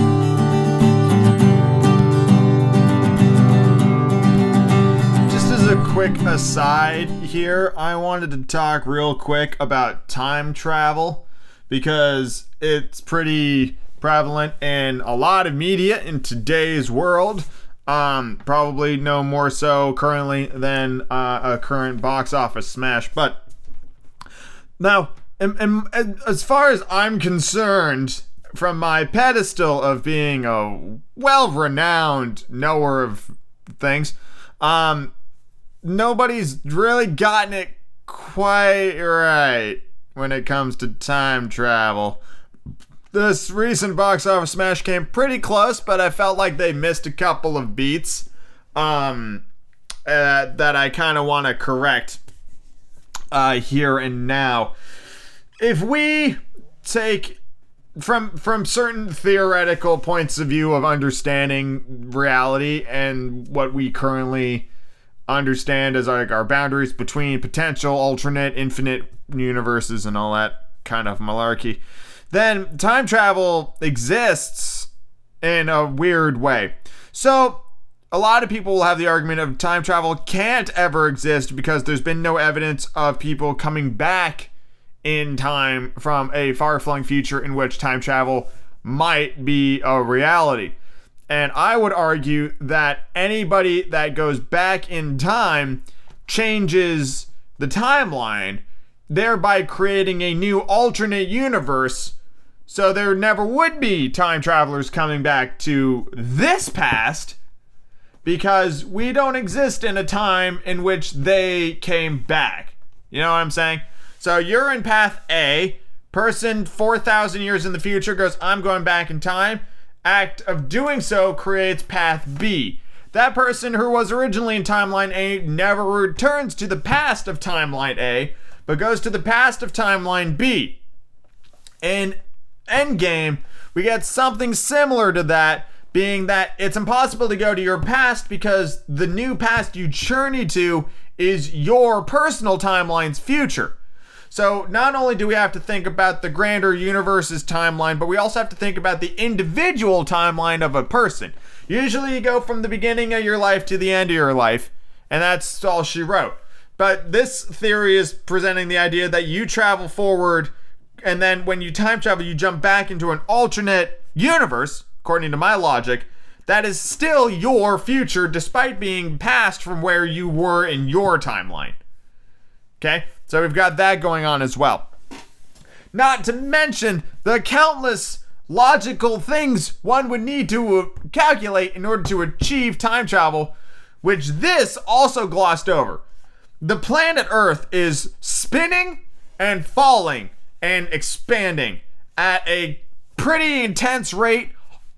Just as a quick aside here, I wanted to talk real quick about time travel because it's pretty prevalent in a lot of media in today's world. Um, probably no more so currently than uh, a current box office smash. But now, and, and, and as far as I'm concerned, from my pedestal of being a well-renowned knower of things, um, nobody's really gotten it quite right when it comes to time travel. This recent box office smash came pretty close, but I felt like they missed a couple of beats um, uh, that I kind of want to correct uh, here and now. If we take from from certain theoretical points of view of understanding reality and what we currently understand as like our boundaries between potential alternate infinite universes and all that kind of malarkey then time travel exists in a weird way. So, a lot of people will have the argument of time travel can't ever exist because there's been no evidence of people coming back in time from a far flung future in which time travel might be a reality. And I would argue that anybody that goes back in time changes the timeline, thereby creating a new alternate universe so there never would be time travelers coming back to this past because we don't exist in a time in which they came back. You know what I'm saying? So you're in path A, person 4,000 years in the future goes, I'm going back in time. Act of doing so creates path B. That person who was originally in timeline A never returns to the past of timeline A, but goes to the past of timeline B. And Endgame, we get something similar to that, being that it's impossible to go to your past because the new past you journey to is your personal timeline's future. So not only do we have to think about the grander universe's timeline, but we also have to think about the individual timeline of a person. Usually you go from the beginning of your life to the end of your life, and that's all she wrote. But this theory is presenting the idea that you travel forward and then when you time travel, you jump back into an alternate universe, according to my logic, that is still your future despite being past from where you were in your timeline. Okay? So we've got that going on as well. Not to mention the countless logical things one would need to uh, calculate in order to achieve time travel, which this also glossed over. The planet Earth is spinning and falling and expanding at a pretty intense rate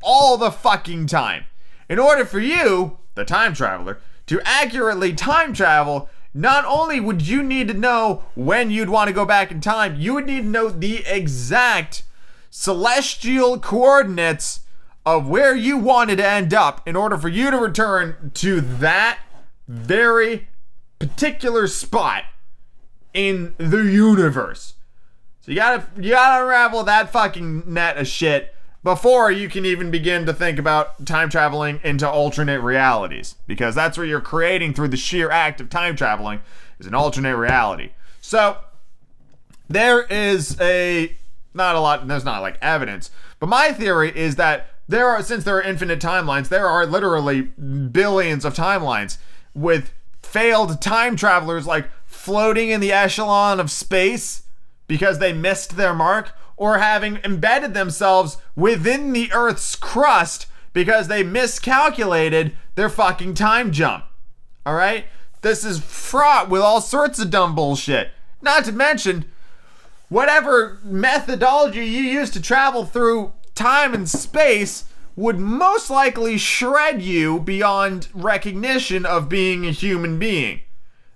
all the fucking time. In order for you, the time traveler, to accurately time travel, not only would you need to know when you'd want to go back in time, you would need to know the exact celestial coordinates of where you wanted to end up in order for you to return to that very particular spot in the universe. So you gotta you gotta unravel that fucking net of shit before you can even begin to think about time traveling into alternate realities. Because that's what you're creating through the sheer act of time traveling is an alternate reality. So there is a not a lot. There's not like evidence. But my theory is that there are, since there are infinite timelines, there are literally billions of timelines with failed time travelers like floating in the echelon of space because they missed their mark or having embedded themselves within the Earth's crust because they miscalculated their fucking time jump. All right? This is fraught with all sorts of dumb bullshit. Not to mention, whatever methodology you use to travel through time and space would most likely shred you beyond recognition of being a human being.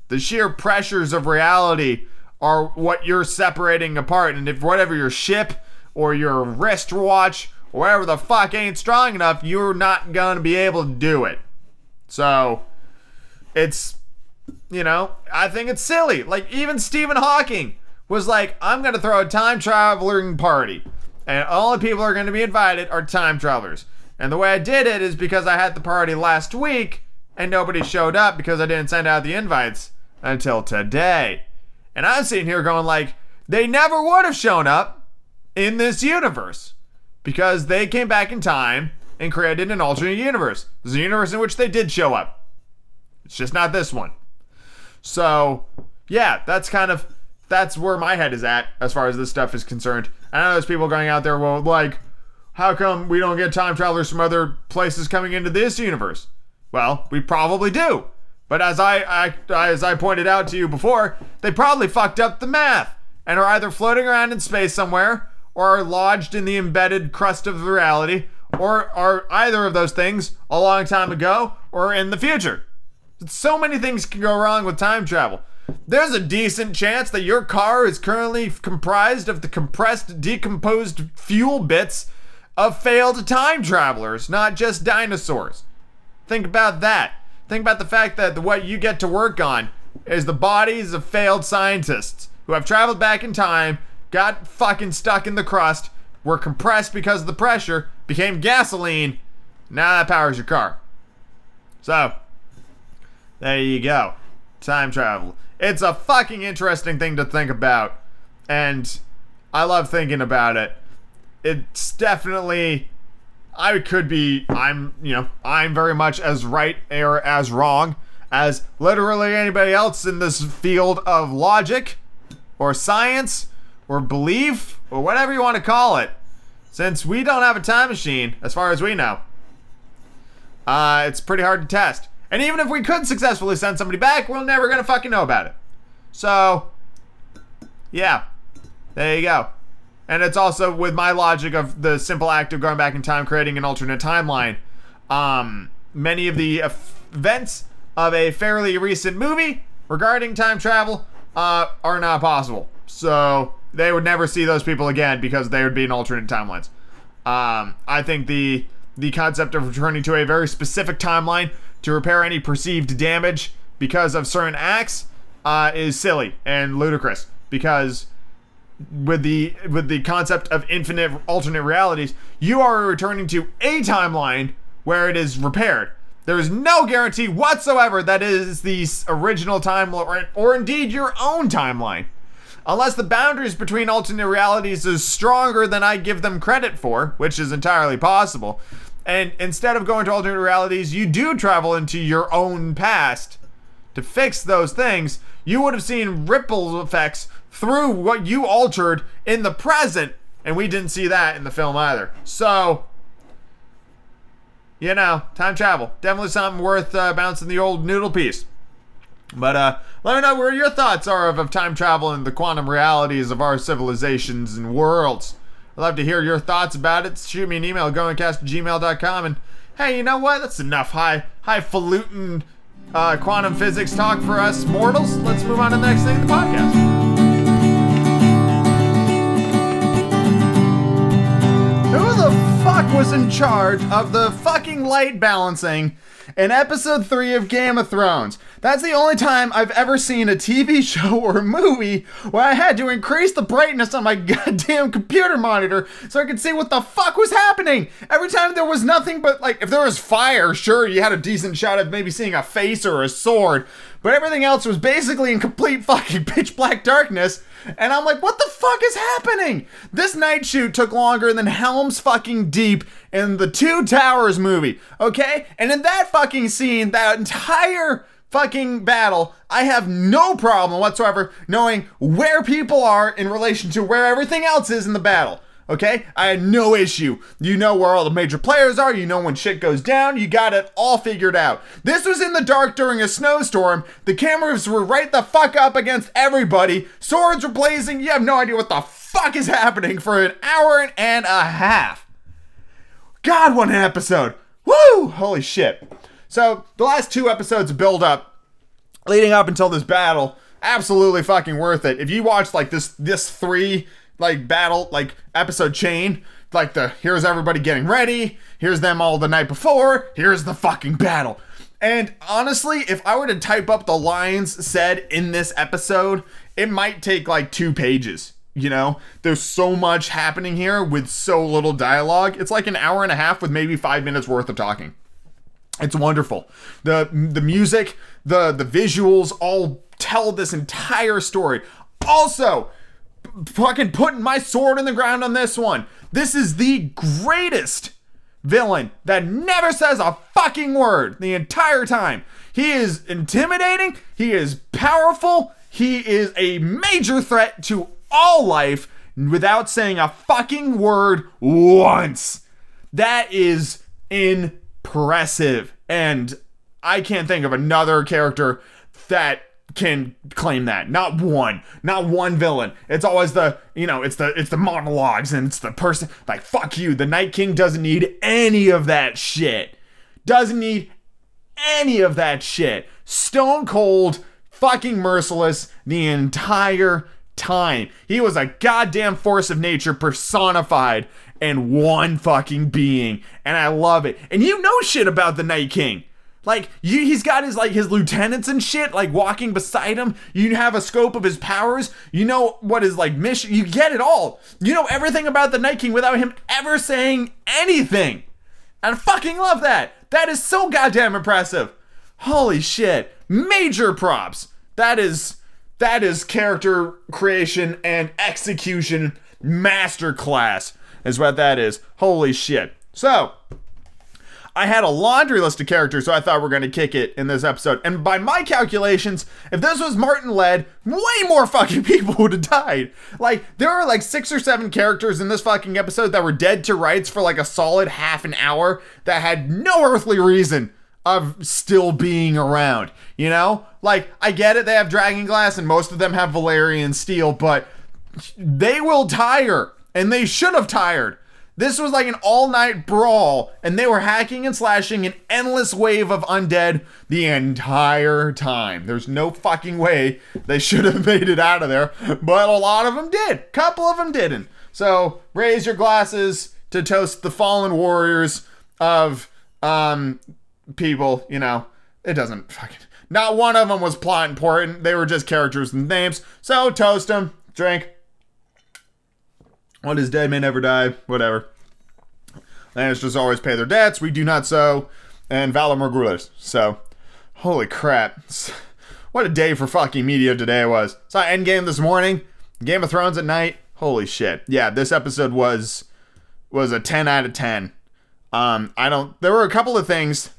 The sheer pressures of reality are what you're separating apart. And if whatever your ship or your wristwatch or whatever the fuck ain't strong enough, you're not gonna be able to do it. So it's you know, I think it's silly. Like even Stephen Hawking was like, I'm gonna throw a time traveling party. And all the people are gonna be invited are time travelers. And the way I did it is because I had the party last week and nobody showed up because I didn't send out the invites until today. And I'm sitting here going like, they never would have shown up in this universe because they came back in time and created an alternate universe. There's a universe in which they did show up. It's just not this one. So, yeah, that's kind of that's where my head is at as far as this stuff is concerned. I know there's people going out there, well, like, how come we don't get time travelers from other places coming into this universe? Well, we probably do. But as I, I as I pointed out to you before, they probably fucked up the math and are either floating around in space somewhere or are lodged in the embedded crust of reality or are either of those things a long time ago or in the future. So many things can go wrong with time travel. There's a decent chance that your car is currently comprised of the compressed, decomposed fuel bits of failed time travelers, not just dinosaurs. Think about that. Think about the fact that what you get to work on is the bodies of failed scientists who have traveled back in time, got fucking stuck in the crust, were compressed because of the pressure, became gasoline. Now that powers your car. So, there you go. Time travel. It's a fucking interesting thing to think about. And I love thinking about it. It's definitely I could be I'm, you know, I'm very much as right or as wrong as literally anybody else in this field of logic or science or belief or whatever you want to call it. Since we don't have a time machine, as far as we know, uh, it's pretty hard to test. And even if we could successfully send somebody back, we're never gonna fucking know about it. So, yeah, there you go. And it's also with my logic of the simple act of going back in time, creating an alternate timeline. Um, many of the events of a fairly recent movie regarding time travel uh, are not possible. So they would never see those people again because they would be in alternate timelines. Um, I think the the concept of returning to a very specific timeline to repair any perceived damage because of certain acts uh, is silly and ludicrous because with the with the concept of infinite alternate realities you are returning to a timeline where it is repaired there is no guarantee whatsoever that is the original timeline or indeed your own timeline unless the boundaries between alternate realities is stronger than i give them credit for which is entirely possible and instead of going to alternate realities, you do travel into your own past to fix those things. You would have seen ripple effects through what you altered in the present, and we didn't see that in the film either. So, you know, time travel definitely something worth uh, bouncing the old noodle piece. But uh, let me know where your thoughts are of, of time travel and the quantum realities of our civilizations and worlds. I'd love to hear your thoughts about it. Shoot me an email, goingcast@gmail.com. And hey, you know what? That's enough high highfalutin uh, quantum physics talk for us mortals. Let's move on to the next thing in the podcast. Fuck was in charge of the fucking light balancing in episode 3 of Game of Thrones. That's the only time I've ever seen a TV show or movie where I had to increase the brightness on my goddamn computer monitor so I could see what the fuck was happening. Every time there was nothing but, like, if there was fire, sure, you had a decent shot of maybe seeing a face or a sword, but everything else was basically in complete fucking pitch black darkness. And I'm like, what the fuck is happening? This night shoot took longer than Helm's fucking Deep in the Two Towers movie, okay? And in that fucking scene, that entire fucking battle, I have no problem whatsoever knowing where people are in relation to where everything else is in the battle. Okay? I had no issue. You know where all the major players are, you know when shit goes down, you got it all figured out. This was in the dark during a snowstorm. The cameras were right the fuck up against everybody. Swords were blazing. You have no idea what the fuck is happening for an hour and a half. God, an episode. Woo! Holy shit. So, the last two episodes build up leading up until this battle absolutely fucking worth it if you watch like this this three like battle like episode chain. Like the here's everybody getting ready. Here's them all the night before. Here's the fucking battle. And honestly if i were to type up the lines said in this episode it might take like two pages you know? There's so much happening here with so little dialogue. It's like an hour and a half with maybe five minutes worth of talking. It's wonderful. The the music, the the visuals all tell this entire story. Also, fucking putting my sword in the ground on this one. This is the greatest villain that never says a fucking word the entire time. He is intimidating, he is powerful, he is a major threat to all life without saying a fucking word once. That is impressive. And I can't think of another character that can claim that. Not one. Not one villain. It's always the, you know, it's the it's the monologues and it's the person like fuck you. The Night King doesn't need any of that shit. Doesn't need any of that shit. Stone cold, fucking merciless the entire time. He was a goddamn force of nature personified and one fucking being. And I love it. And you know shit about the Night King. Like you, he's got his like his lieutenants and shit like walking beside him. You have a scope of his powers. You know what his like mission. You get it all. You know everything about the Night King without him ever saying anything. And I fucking love that. That is so goddamn impressive. Holy shit. Major props. That is that is character creation and execution masterclass is what that is. Holy shit. So, I had a laundry list of characters, so I thought we are going to kick it in this episode. And by my calculations, if this was Martin led, way more fucking people would have died. Like, there are like six or seven characters in this fucking episode that were dead to rights for like a solid half an hour that had no earthly reason of still being around. You know? Like, I get it, they have Dragon Glass and most of them have Valyrian Steel, but they will tire and they should have tired. This was like an all night brawl, and they were hacking and slashing an endless wave of undead the entire time. There's no fucking way they should have made it out of there, but a lot of them did. Couple of them didn't. So raise your glasses to toast the fallen warriors of um people. You know, it doesn't fucking. Not one of them was plot important. They were just characters and names. So toast them, drink. What is dead may never die. Whatever. just always pay their debts. We do not sow. And Valar Morghulis. So, holy crap. What a day for fucking media today was. Saw Endgame this morning. Game of Thrones at night. Holy shit. Yeah, this episode was was a 10 out of 10. Um, I don't there were a couple of things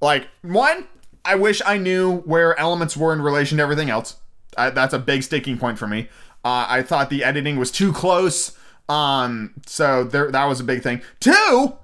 like one, I wish I knew where elements were in relation to everything else. I, that's a big sticking point for me. Uh, I thought the editing was too close. Um, so there, that was a big thing. Two,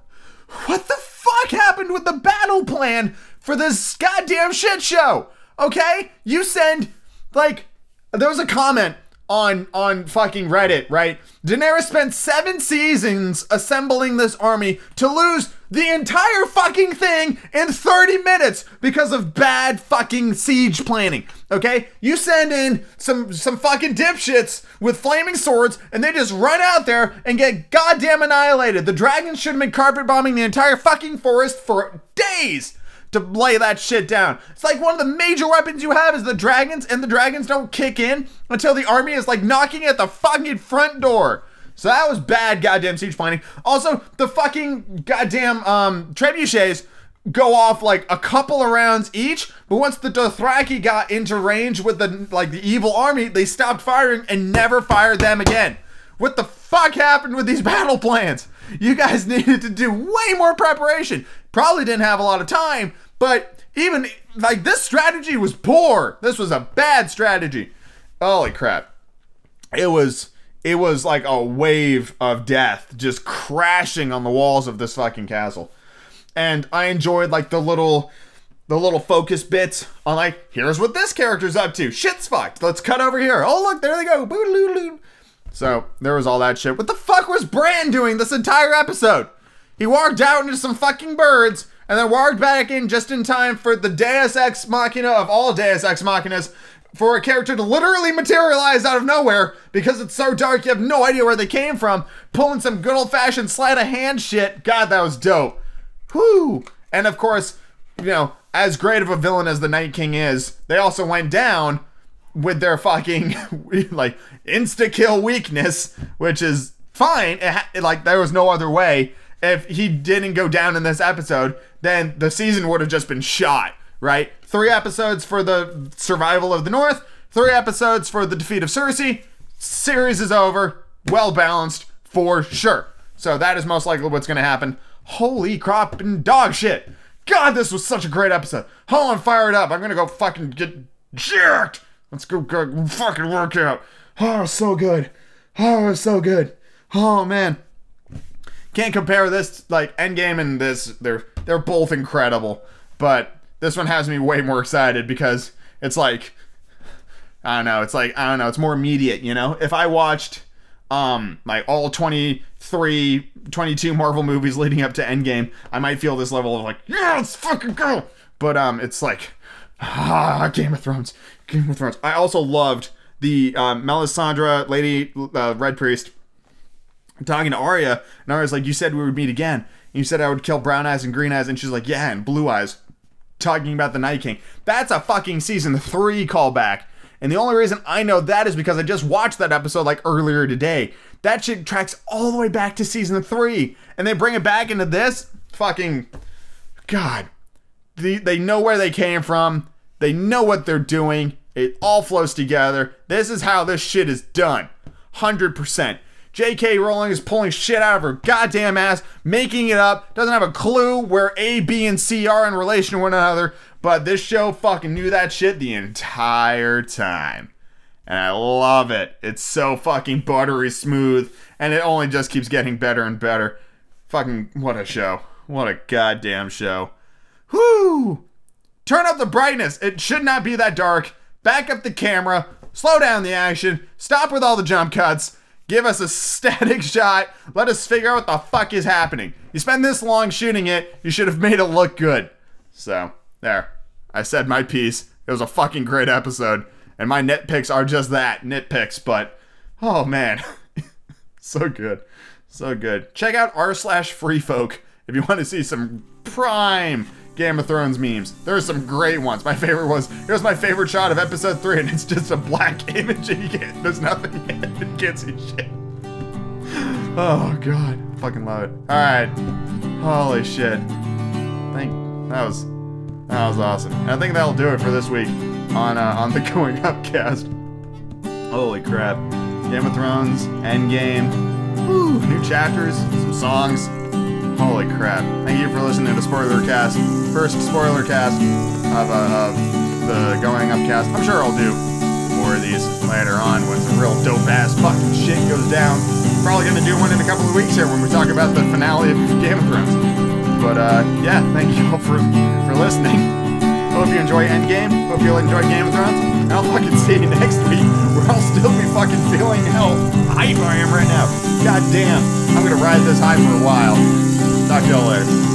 what the fuck happened with the battle plan for this goddamn shit show? Okay, you send like there was a comment on on fucking Reddit, right? Daenerys spent seven seasons assembling this army to lose the entire fucking thing in 30 minutes because of bad fucking siege planning. Okay? You send in some some fucking dipshits with flaming swords and they just run out there and get goddamn annihilated. The dragons should have been carpet bombing the entire fucking forest for days to lay that shit down. It's like one of the major weapons you have is the dragons, and the dragons don't kick in until the army is like knocking at the fucking front door. So that was bad goddamn siege planning. Also, the fucking goddamn um trebuchets go off like a couple of rounds each, but once the Dothraki got into range with the like the evil army, they stopped firing and never fired them again. What the fuck happened with these battle plans? You guys needed to do way more preparation. Probably didn't have a lot of time, but even like this strategy was poor. This was a bad strategy. Holy crap. It was it was like a wave of death just crashing on the walls of this fucking castle. And I enjoyed like the little the little focus bits on like here's what this character's up to. Shit's fucked. Let's cut over here. Oh look, there they go. So there was all that shit. What the fuck was Bran doing this entire episode? He walked out into some fucking birds and then walked back in just in time for the Deus Ex Machina of all Deus Ex Machinas for a character to literally materialize out of nowhere because it's so dark you have no idea where they came from, pulling some good old fashioned sleight of hand shit. God, that was dope. Whoo! And of course, you know, as great of a villain as the Night King is, they also went down with their fucking like insta kill weakness, which is fine. It ha- like there was no other way. If he didn't go down in this episode, then the season would have just been shot. Right? Three episodes for the survival of the North. Three episodes for the defeat of Cersei. Series is over. Well balanced for sure. So that is most likely what's going to happen. Holy crap and dog shit. God, this was such a great episode. Hold on, fire it up. I'm going to go fucking get jerked. Let's go, go fucking work out. Oh, so good. Oh, so good. Oh man. Can't compare this like Endgame and this. They're they're both incredible, but this one has me way more excited because it's like I don't know. It's like I don't know. It's more immediate, you know. If I watched um like all 23 22 Marvel movies leading up to Endgame, I might feel this level of like, yeah, let's fucking go. But um it's like ah, Game of Thrones. Game of Thrones. I also loved the um, Melisandre Lady uh, Red Priest talking to Arya, and Arya's like, "You said we would meet again. You said I would kill brown eyes and green eyes." And she's like, "Yeah, and blue eyes." Talking about the Night King. That's a fucking season three callback. And the only reason I know that is because I just watched that episode like earlier today. That shit tracks all the way back to season three, and they bring it back into this. Fucking God, they, they know where they came from. They know what they're doing. It all flows together. This is how this shit is done. 100%. J.K. Rowling is pulling shit out of her goddamn ass, making it up, doesn't have a clue where A, B, and C are in relation to one another, but this show fucking knew that shit the entire time. And I love it. It's so fucking buttery smooth, and it only just keeps getting better and better. Fucking, what a show. What a goddamn show. Whoo! Turn up the brightness. It should not be that dark. Back up the camera. Slow down the action. Stop with all the jump cuts. Give us a static shot. Let us figure out what the fuck is happening. You spend this long shooting it, you should have made it look good. So, there. I said my piece. It was a fucking great episode. And my nitpicks are just that nitpicks, but oh man. so good. So good. Check out r slash free folk if you want to see some prime Game of Thrones memes. There are some great ones. My favorite was here's my favorite shot of episode three, and it's just a black image and you can't there's nothing in it. Can't see shit. Oh god. Fucking love it. Alright. Holy shit. Thank that was that was awesome. And I think that'll do it for this week on uh, on the Going Up cast. Holy crap. Game of Thrones, Endgame, Woo, new chapters, some songs. Holy crap. Thank you for listening to Spoiler Cast. First spoiler cast of, uh, of the Going Up cast. I'm sure I'll do more of these later on when some real dope ass fucking shit goes down. Probably gonna do one in a couple of weeks here when we talk about the finale of Game of Thrones. But uh, yeah, thank you all for, for listening. Hope you enjoy Endgame. Hope you'll enjoy Game of Thrones. And I'll fucking see you next week where I'll still be fucking feeling how hype I am right now. God damn. I'm gonna ride this high for a while. Talk to y'all later.